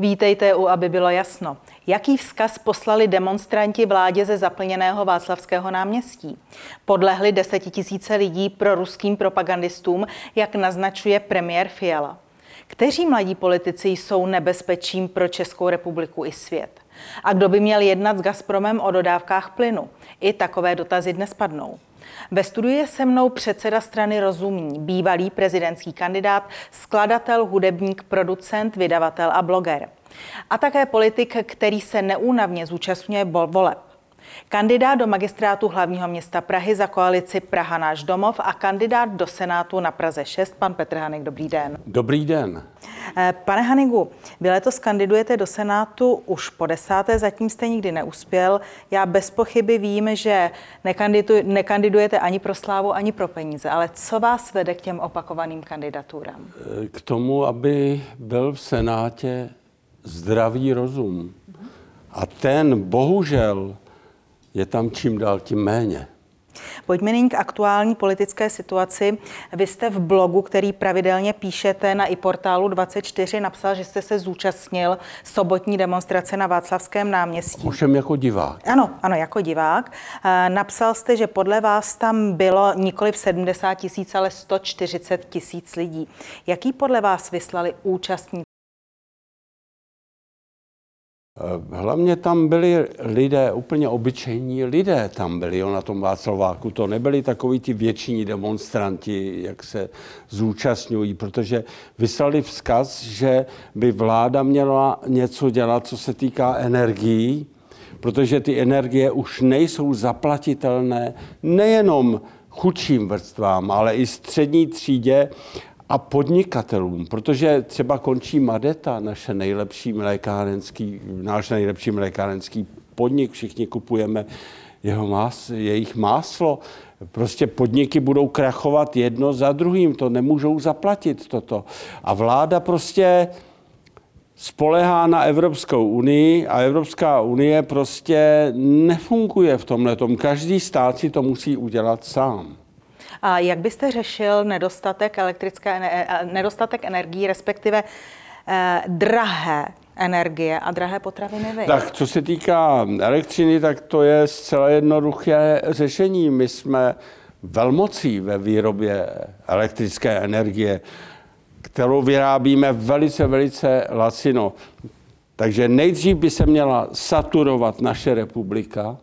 Vítejte u, aby bylo jasno. Jaký vzkaz poslali demonstranti vládě ze zaplněného Václavského náměstí? Podlehli desetitisíce lidí pro ruským propagandistům, jak naznačuje premiér Fiala. Kteří mladí politici jsou nebezpečím pro Českou republiku i svět? A kdo by měl jednat s Gazpromem o dodávkách plynu? I takové dotazy dnes padnou. Ve studiu je se mnou předseda strany Rozumní, bývalý prezidentský kandidát, skladatel, hudebník, producent, vydavatel a bloger. A také politik, který se neúnavně zúčastňuje voleb. Kandidát do magistrátu hlavního města Prahy za koalici Praha náš domov a kandidát do Senátu na Praze 6, pan Petr Hanek. Dobrý den. Dobrý den. Eh, pane Hanigu, vy letos kandidujete do Senátu už po desáté, zatím jste nikdy neuspěl. Já bez pochyby vím, že nekandidujete ani pro slávu, ani pro peníze, ale co vás vede k těm opakovaným kandidaturám? Eh, k tomu, aby byl v Senátě zdravý rozum. A ten bohužel je tam čím dál tím méně. Pojďme nyní k aktuální politické situaci. Vy jste v blogu, který pravidelně píšete na i portálu 24, napsal, že jste se zúčastnil sobotní demonstrace na Václavském náměstí. Ovšem jako divák. Ano, ano, jako divák. Eh, napsal jste, že podle vás tam bylo nikoli v 70 tisíc, ale 140 tisíc lidí. Jaký podle vás vyslali účastníci hlavně tam byli lidé, úplně obyčejní lidé tam byli jo, na tom Václaváku. To nebyli takoví ty většiní demonstranti, jak se zúčastňují, protože vyslali vzkaz, že by vláda měla něco dělat, co se týká energií, protože ty energie už nejsou zaplatitelné nejenom chudším vrstvám, ale i střední třídě a podnikatelům, protože třeba končí Madeta, naše nejlepší mlékárenský, náš nejlepší mlékárenský podnik, všichni kupujeme jeho más, jejich máslo. Prostě podniky budou krachovat jedno za druhým, to nemůžou zaplatit toto. A vláda prostě spolehá na Evropskou unii a Evropská unie prostě nefunguje v tomhle. Každý stát si to musí udělat sám. A jak byste řešil nedostatek elektrické, eh, nedostatek energií, respektive eh, drahé energie a drahé potraviny vy? Tak co se týká elektřiny, tak to je zcela jednoduché řešení. My jsme velmocí ve výrobě elektrické energie, kterou vyrábíme velice, velice lacino. Takže nejdřív by se měla saturovat naše republika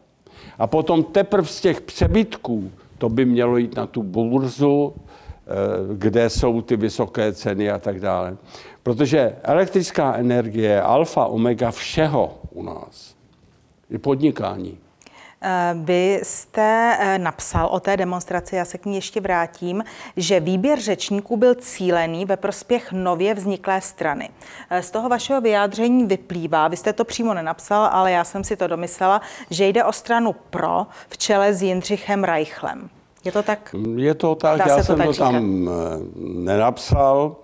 a potom teprve z těch přebytků to by mělo jít na tu burzu, eh, kde jsou ty vysoké ceny a tak dále. Protože elektrická energie je alfa, omega všeho u nás. I podnikání. Eh, vy jste eh, napsal o té demonstraci, já se k ní ještě vrátím, že výběr řečníků byl cílený ve prospěch nově vzniklé strany. Eh, z toho vašeho vyjádření vyplývá, vy jste to přímo nenapsal, ale já jsem si to domyslela, že jde o stranu pro v čele s Jindřichem Reichlem. Je to tak? Je to tak, já jsem to, to tam nenapsal.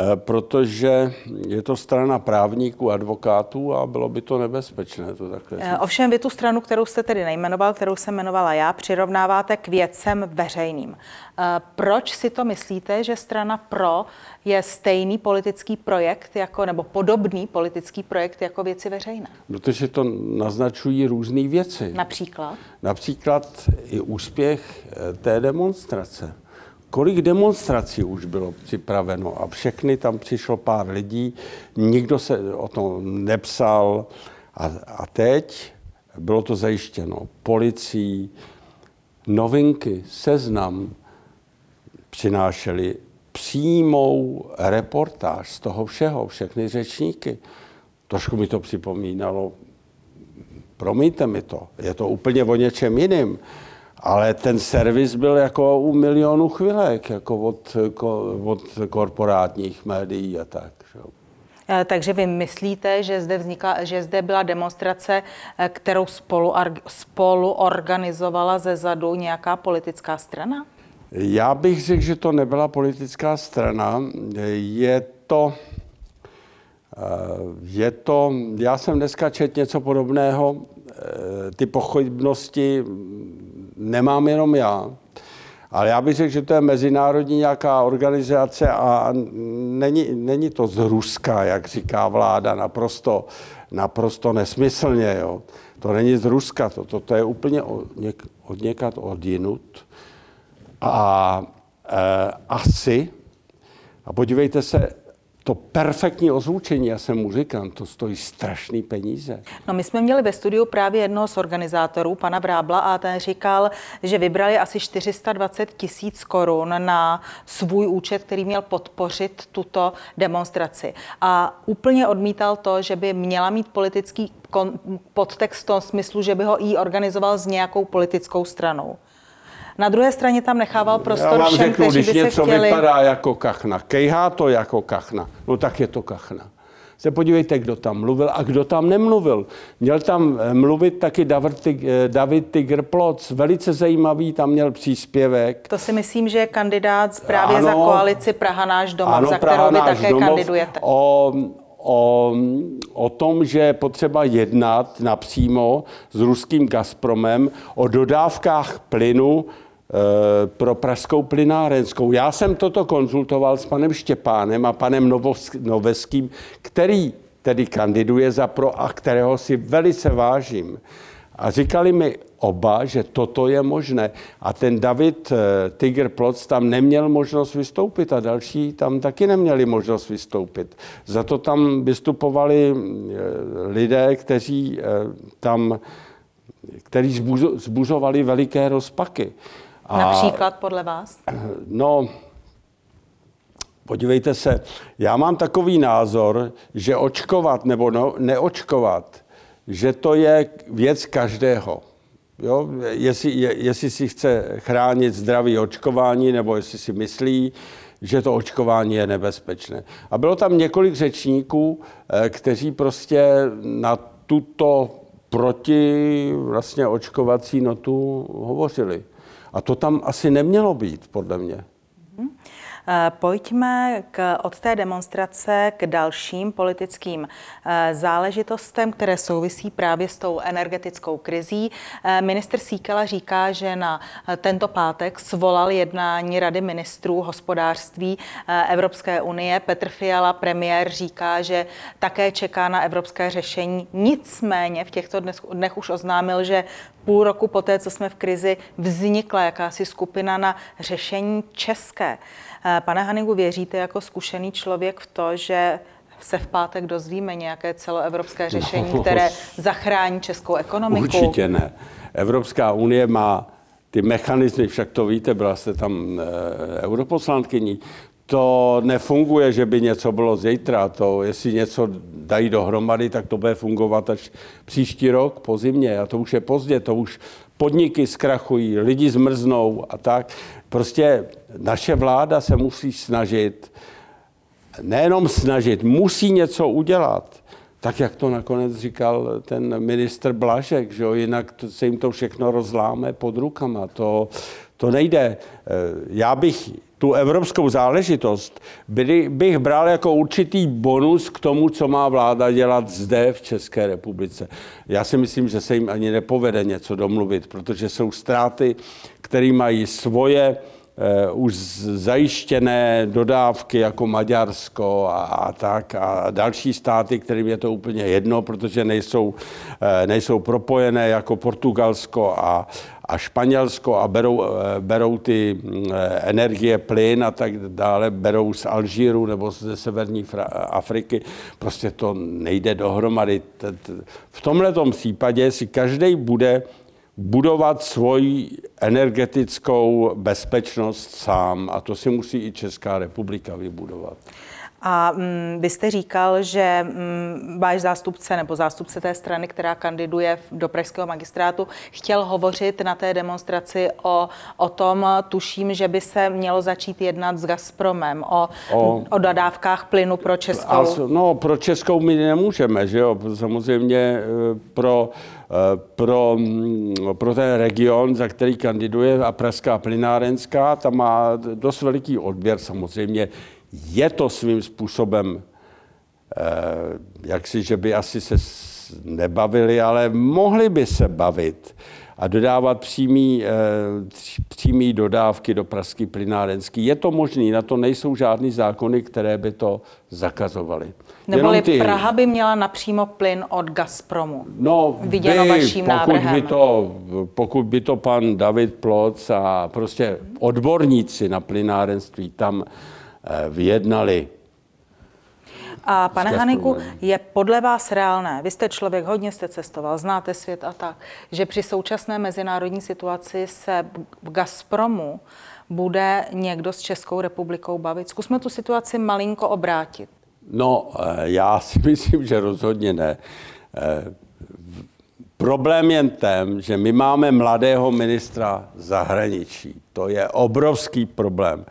Eh, protože je to strana právníků, advokátů a bylo by to nebezpečné. To takhle eh, Ovšem vy tu stranu, kterou jste tedy nejmenoval, kterou jsem jmenovala já, přirovnáváte k věcem veřejným. Eh, proč si to myslíte, že strana PRO je stejný politický projekt, jako, nebo podobný politický projekt jako věci veřejné? Protože to naznačují různé věci. Například? Například i úspěch té demonstrace kolik demonstrací už bylo připraveno a všechny tam přišlo pár lidí, nikdo se o tom nepsal a, a teď bylo to zajištěno policií, novinky, seznam přinášeli přímou reportáž z toho všeho, všechny řečníky. Trošku mi to připomínalo, promiňte mi to, je to úplně o něčem jiným. Ale ten servis byl jako u milionu chvilek, jako od, od korporátních médií a tak. Eh, takže vy myslíte, že zde, vznikla, že zde byla demonstrace, eh, kterou spolu, spolu organizovala ze zadu nějaká politická strana? Já bych řekl, že to nebyla politická strana. Je to, eh, je to, já jsem dneska čet něco podobného, ty pochybnosti nemám jenom já, Ale já bych řekl, že to je mezinárodní nějaká organizace a není, není to z Ruska, jak říká vláda, naprosto, naprosto nesmyslně. Jo. To není z Ruska, to, to, to je úplně od, něk, od odjinut. A e, asi, a podívejte se, to perfektní ozvučení, já jsem muzikant, to stojí strašný peníze. No my jsme měli ve studiu právě jednoho z organizátorů, pana Vrábla, a ten říkal, že vybrali asi 420 tisíc korun na svůj účet, který měl podpořit tuto demonstraci. A úplně odmítal to, že by měla mít politický podtext v tom smyslu, že by ho i organizoval s nějakou politickou stranou. Na druhé straně tam nechával prostor Já vám všem, řeknu, kteří když by se něco chtěli... vypadá jako kachna, kejhá to jako kachna, no tak je to kachna. Se podívejte, kdo tam mluvil a kdo tam nemluvil. Měl tam eh, mluvit taky eh, David Tigr Ploc, velice zajímavý, tam měl příspěvek. To si myslím, že je kandidát právě ano, za koalici Praha náš domov, ano, za kterou Praha vy také domov, kandidujete. O, o, o tom, že je potřeba jednat napřímo s ruským Gazpromem o dodávkách plynu pro pražskou plynárenskou. Já jsem toto konzultoval s panem Štěpánem a panem Noveským, který tedy kandiduje za pro a kterého si velice vážím. A říkali mi oba, že toto je možné. A ten David eh, Tiger Ploc tam neměl možnost vystoupit a další tam taky neměli možnost vystoupit. Za to tam vystupovali eh, lidé, kteří tam kteří zbuzovali veliké rozpaky. A, Například podle vás? No, podívejte se, já mám takový názor, že očkovat nebo no, neočkovat, že to je věc každého. Jo? Jestli, je, jestli si chce chránit zdraví očkování, nebo jestli si myslí, že to očkování je nebezpečné. A bylo tam několik řečníků, eh, kteří prostě na tuto proti vlastně očkovací notu hovořili. A to tam asi nemělo být, podle mě. Eh, pojďme k, od té demonstrace k dalším politickým eh, záležitostem, které souvisí právě s tou energetickou krizí. Eh, minister Síkela říká, že na tento pátek svolal jednání Rady ministrů hospodářství Evropské unie. Petr Fiala, premiér, říká, že také čeká na evropské řešení. Nicméně v těchto dnech už oznámil, že půl roku poté, co jsme v krizi, vznikla jakási skupina na řešení české. Eh, pane Hanigu, věříte jako zkušený člověk v to, že se v pátek dozvíme nějaké celoevropské řešení, no, které zachrání českou ekonomiku? Určitě ne. Evropská unie má ty mechanismy, však to víte, byla jste tam e, europoslankyní, to nefunguje, že by něco bylo zítra. To, jestli něco dají dohromady, tak to bude fungovat až příští rok po zimě. A to už je pozdě, to už podniky zkrachují, lidi zmrznou a tak. Prostě naše vláda se musí snažit, nejenom snažit, musí něco udělat. Tak, jak to nakonec říkal ten ministr Blažek, že jo? jinak to, se jim to všechno rozláme pod rukama. To, to nejde. Eh, já bych tu evropskou záležitost byli, bych bral jako určitý bonus k tomu, co má vláda dělat zde v České republice. Já si myslím, že se jim ani nepovede něco domluvit, protože jsou ztráty, které mají svoje uh, už zajištěné dodávky jako Maďarsko a, a tak a další státy, kterým je to úplně jedno, protože nejsou, uh, nejsou propojené jako Portugalsko a, a Španělsko a berou, eh, berou ty mm, energie, plyn a tak dále, berou z Alžíru nebo ze severní Afriky. Prostě to nejde dohromady. V tomhle případě si každý bude budovat svoji energetickou bezpečnost sám a to si musí i Česká republika vybudovat. A mm, vy jste říkal, že mm, váš zástupce nebo zástupce té strany, která kandiduje do pražského magistrátu, chtěl hovořit na té demonstraci o, o tom, tuším, že by se mělo začít jednat s Gazpromem o, o, o dodávkách plynu pro Českou. A, no, pro Českou my nemůžeme, že jo? Samozřejmě eh, pro eh, pro, mm, pro ten region, za který kandiduje a Pražská plynárenská, tam má dost veliký odběr samozřejmě je to svým způsobem, eh, jak si, že by asi se nebavili, ale mohli by se bavit. a dodávat přímý, přímý dodávky do pražský plynárenský. Je to možné, na to nejsou žádný zákony, které by to zakazovaly. Neboli ty... Praha by měla napřímo plyn od Gazpromu. No, Viděno by, vaším pokud návrhem. By to, pokud by to pan David Ploc a prostě odborníci na plynárenství tam eh, vyjednali. A pane Haniku, je podle vás reálné, vy jste člověk, hodně jste cestoval, znáte svět a tak, že při současné mezinárodní situaci se v Gazpromu bude někdo s Českou republikou bavit? Zkusme tu situaci malinko obrátit. No, eh, já si myslím, že rozhodně ne. Eh, problém je ten, že my máme mladého ministra zahraničí. To je obrovský problém.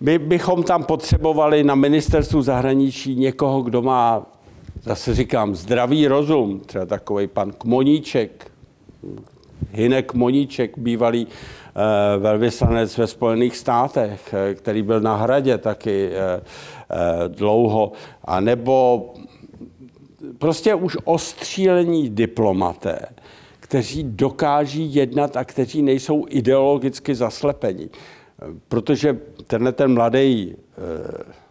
My bychom tam potřebovali na ministerstvu zahraničí někoho, kdo má, zase říkám, zdravý rozum, třeba takový pan Kmoníček, Hinek Moníček, bývalý Eh, velvyslanec ve Spojených státech, eh, který byl na hradě taky eh, dlouho, a nebo prostě už ostřílení diplomaté, kteří dokáží jednat a kteří nejsou ideologicky zaslepeni. Protože tenhle ten mladý,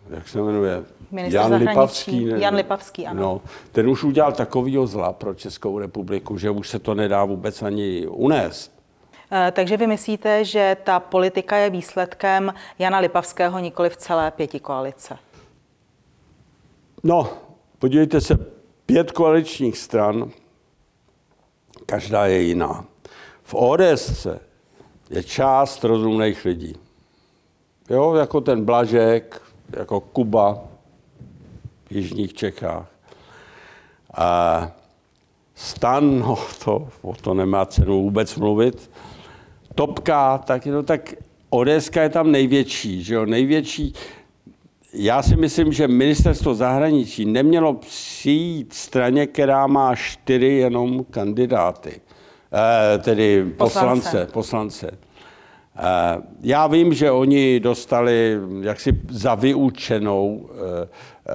jak se jmenuje, Minister Jan Lipavský, ne, Jan Lipavský, ano. No, ten už udělal takovýho zla pro Českou republiku, že už se to nedá vůbec ani unést. Eh, takže vy myslíte, že ta politika je výsledkem Jana Lipavského nikoli v celé pěti koalice? No, podívejte se, pět koaličních stran, každá je jiná. V ODS je část rozumných lidí. Jo, jako ten Blažek, jako Kuba v Jižních Čechách. A stan, no to, o to nemá cenu vůbec mluvit, topka, tak, no, tak ODS je tam největší, že jo, největší. Já si myslím, že ministerstvo zahraničí nemělo přijít straně, která má čtyři jenom kandidáty, tedy poslance. poslance. poslance. Eh, já vím, že oni dostali jaksi za vyučenou eh, eh,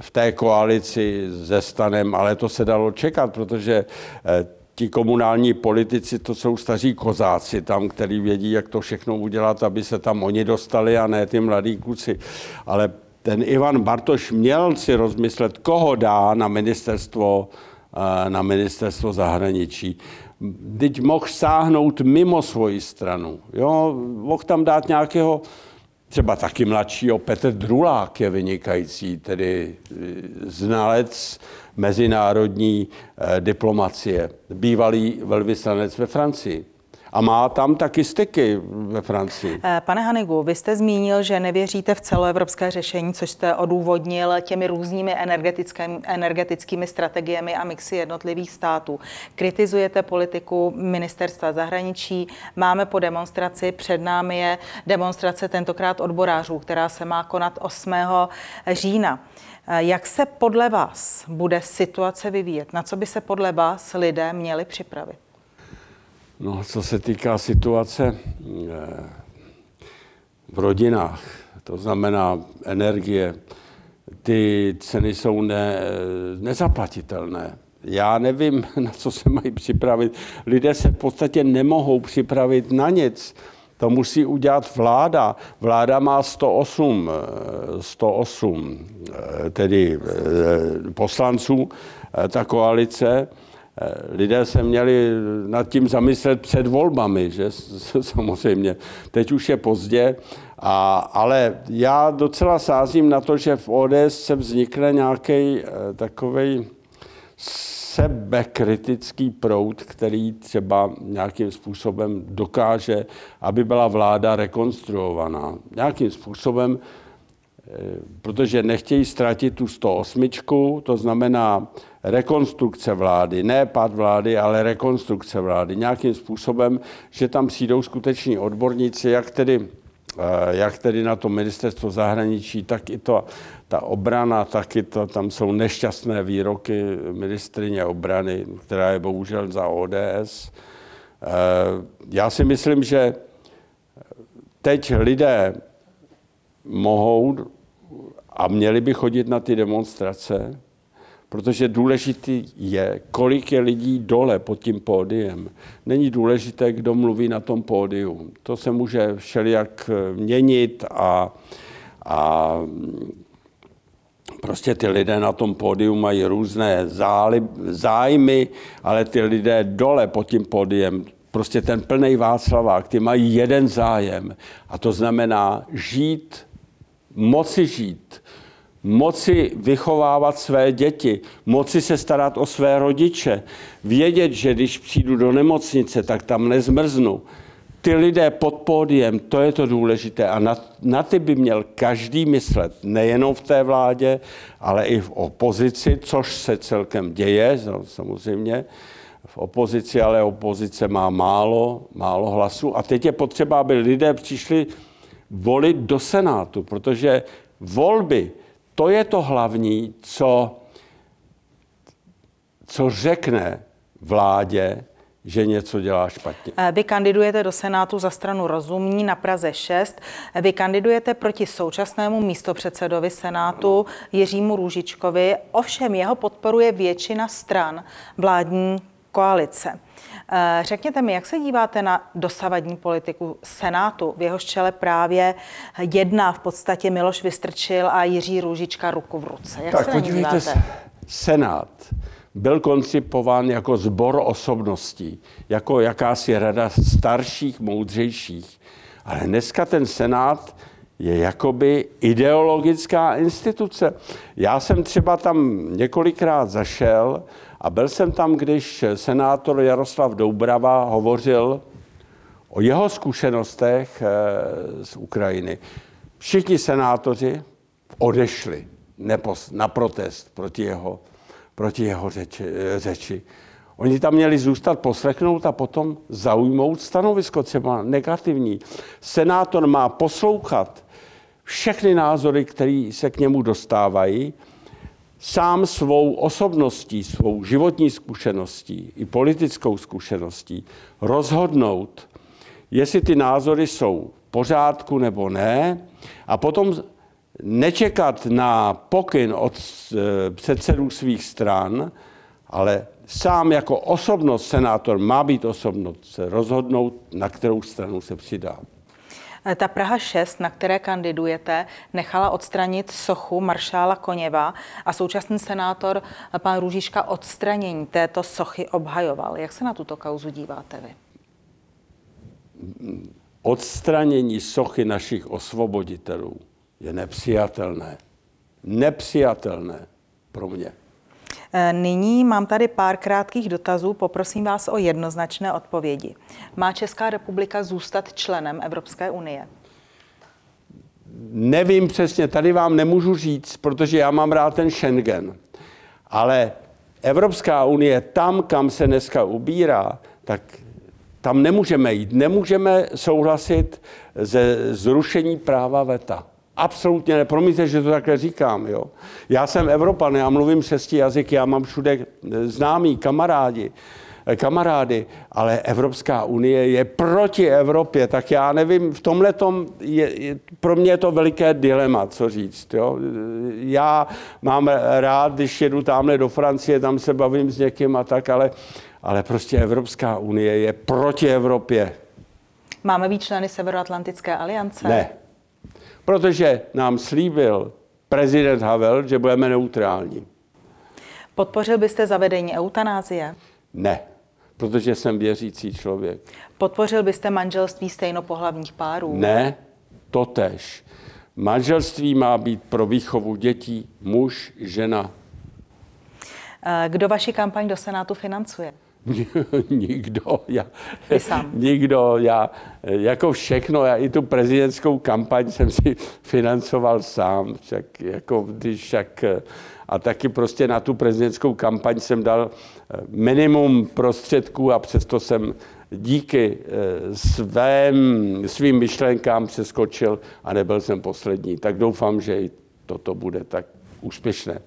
v té koalici se stanem, ale to se dalo čekat, protože eh, ti komunální politici, to jsou staří kozáci tam, který vědí, jak to všechno udělat, aby se tam oni dostali a ne ty mladí kluci. Ale ten Ivan Bartoš měl si rozmyslet, koho dá na ministerstvo, eh, na ministerstvo zahraničí. Teď mohl sáhnout mimo svoji stranu. Jo? Mohl tam dát nějakého třeba taky mladšího. Petr Drulák je vynikající, tedy eh, znalec mezinárodní eh, diplomacie, bývalý velvyslanec ve Francii. A má tam taky styky ve Francii. Eh, pane Hanigu, vy jste zmínil, že nevěříte v celoevropské řešení, což jste odůvodnil těmi různými energetickými, strategiemi a mixy jednotlivých států. Kritizujete politiku ministerstva zahraničí. Máme po demonstraci, před námi je demonstrace tentokrát odborářů, která se má konat 8. října. Eh, jak se podle vás bude situace vyvíjet? Na co by se podle vás lidé měli připravit? No, co se týká situace eh, v rodinách, to znamená energie, ty ceny jsou ne, nezaplatitelné. Já nevím, na co se mají připravit. Lidé se v podstatě nemohou připravit na nic. To musí udělat vláda. Vláda má 108, 108 eh, tedy eh, poslanců, eh, ta koalice. Lidé se měli nad tím zamyslet před volbami, že samozřejmě. Teď už je pozdě, a, ale já docela sázím na to, že v ODS se vznikne nějaký takový sebekritický proud, který třeba nějakým způsobem dokáže, aby byla vláda rekonstruovaná. Nějakým způsobem, eh, protože nechtějí ztratit tu 108, to znamená rekonstrukce vlády, ne pad vlády, ale rekonstrukce vlády. Nějakým způsobem, že tam přijdou skuteční odborníci, jak tedy Eh, jak tedy na to ministerstvo zahraničí, tak i to, ta obrana, taky to, tam jsou nešťastné výroky ministrině obrany, která je bohužel za ODS. Eh, já si myslím, že teď lidé mohou a měli by chodit na ty demonstrace, protože důležitý je, kolik je lidí dole pod tím pódiem. Není důležité, kdo mluví na tom pódiu. To se může všelijak měnit a, a prostě ty lidé na tom pódiu mají různé zájmy, ale ty lidé dole pod tím pódiem, prostě ten plný Václavák, ty mají jeden zájem a to znamená žít, moci žít, moci vychovávat své děti, moci se starat o své rodiče, vědět, že když přijdu do nemocnice, tak tam nezmrznu. Ty lidé pod pódiem, to je to důležité a na, na ty by měl každý myslet, nejenom v té vládě, ale i v opozici, což se celkem děje, samozřejmě v opozici, ale opozice má málo, málo hlasů. A teď je potřeba, aby lidé přišli volit do Senátu, protože volby to je to hlavní, co, co řekne vládě, že něco dělá špatně. Eh, vy kandidujete do Senátu za stranu Rozumní na Praze 6. Vy kandidujete proti současnému místopředsedovi Senátu Jiřímu Růžičkovi, ovšem jeho podporuje většina stran vládní koalice. Eh, řekněte mi, jak se díváte na dosavadní politiku Senátu? V jeho čele právě jedna v podstatě Miloš Vystrčil a Jiří Růžička ruku v ruce. Jak tak se podívejte se, Senát byl koncipován jako zbor osobností, jako jakási rada starších, moudřejších. Ale dneska ten Senát je jakoby ideologická instituce. Já jsem třeba tam několikrát zašel a byl jsem tam, když senátor Jaroslav Doubrava hovořil o jeho zkušenostech eh, z Ukrajiny. Všichni senátoři odešli na protest proti jeho, proti jeho řeči, řeči. Oni tam měli zůstat poslechnout a potom zaujmout stanovisko, třeba negativní. Senátor má poslouchat všechny názory, které se k němu dostávají, sám svou osobností, svou životní zkušeností i politickou zkušeností rozhodnout, jestli ty názory jsou v pořádku nebo ne, a potom nečekat na pokyn od eh, předsedů svých stran, ale sám jako osobnost senátor má být osobnost, rozhodnout, na kterou stranu se přidá. Eh, ta Praha 6, na které kandidujete, nechala odstranit sochu maršála Koněva a současný senátor eh, pan Růžiška odstranění této sochy obhajoval. Jak se na tuto kauzu díváte vy? Odstranění sochy našich osvoboditelů je nepřijatelné. Nepřijatelné pro mě. E, nyní mám tady pár krátkých dotazů, poprosím vás o jednoznačné odpovědi. Má Česká republika zůstat členem Evropské unie? Nevím přesně, tady vám nemůžu říct, protože já mám rád ten Schengen. Ale Evropská unie tam, kam se dneska ubírá, tak tam nemůžeme jít. Nemůžeme souhlasit ze zrušení práva VETA. Absolutně ne. Promiňte, že to takhle říkám. Jo. Já jsem Evropan, já mluvím šesti jazyky, já mám všude známí, kamarádi, eh, kamarády, ale Evropská unie je proti Evropě, tak já nevím, v tomhle je, je, pro mě je to veliké dilema, co říct. Jo. Já mám rád, když jedu tamhle do Francie, tam se bavím s někým a tak, ale, ale prostě Evropská unie je proti Evropě. Máme být členy Severoatlantické aliance? Ne protože nám slíbil prezident Havel, že budeme neutrální. Podpořil byste zavedení eutanázie? Ne, protože jsem věřící člověk. Podpořil byste manželství stejnopohlavních párů? Ne, totež. Manželství má být pro výchovu dětí muž, žena. Eh, kdo vaši kampaň do Senátu financuje? nikdo. Já. Nikdo. Já, jako všechno, já i tu prezidentskou kampaň jsem si financoval sám. Však, jako, když však, a taky prostě na tu prezidentskou kampaň jsem dal eh, minimum prostředků a přesto jsem díky eh, svém, svým myšlenkám přeskočil a nebyl jsem poslední. Tak doufám, že i toto bude tak úspěšné.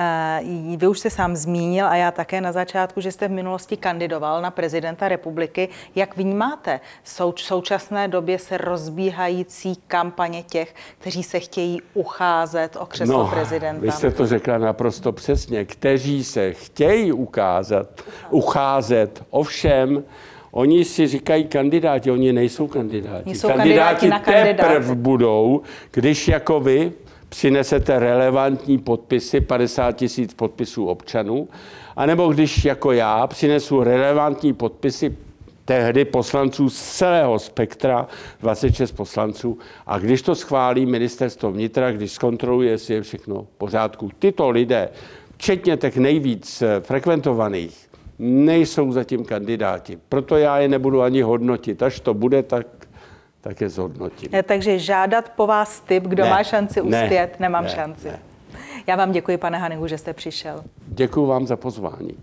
Eh, vy už jste sám zmínil a já také na začátku, že jste v minulosti kandidoval na prezidenta republiky. Jak vnímáte v současné době se rozbíhající kampaně těch, kteří se chtějí ucházet o křeslo no, prezidenta? Vy jste to řekla naprosto přesně. Kteří se chtějí ukázat, ucházet, ovšem, Oni si říkají kandidáti, oni nejsou kandidáti. Jsou kandidáti, kandidáti teprve budou, když jako vy přinesete relevantní podpisy, 50 tisíc podpisů občanů, anebo když jako já přinesu relevantní podpisy tehdy poslanců z celého spektra, 26 poslanců, a když to schválí ministerstvo vnitra, když zkontroluje, jestli je všechno v pořádku, tyto lidé, včetně těch nejvíc frekventovaných, nejsou zatím kandidáti. Proto já je nebudu ani hodnotit. Až to bude, tak tak je zhodnotím. Takže žádat po vás typ, kdo ne, má šanci uspět, ne, nemám ne, šanci. Ne. Já vám děkuji, pane Hanihu, že jste přišel. Děkuji vám za pozvání.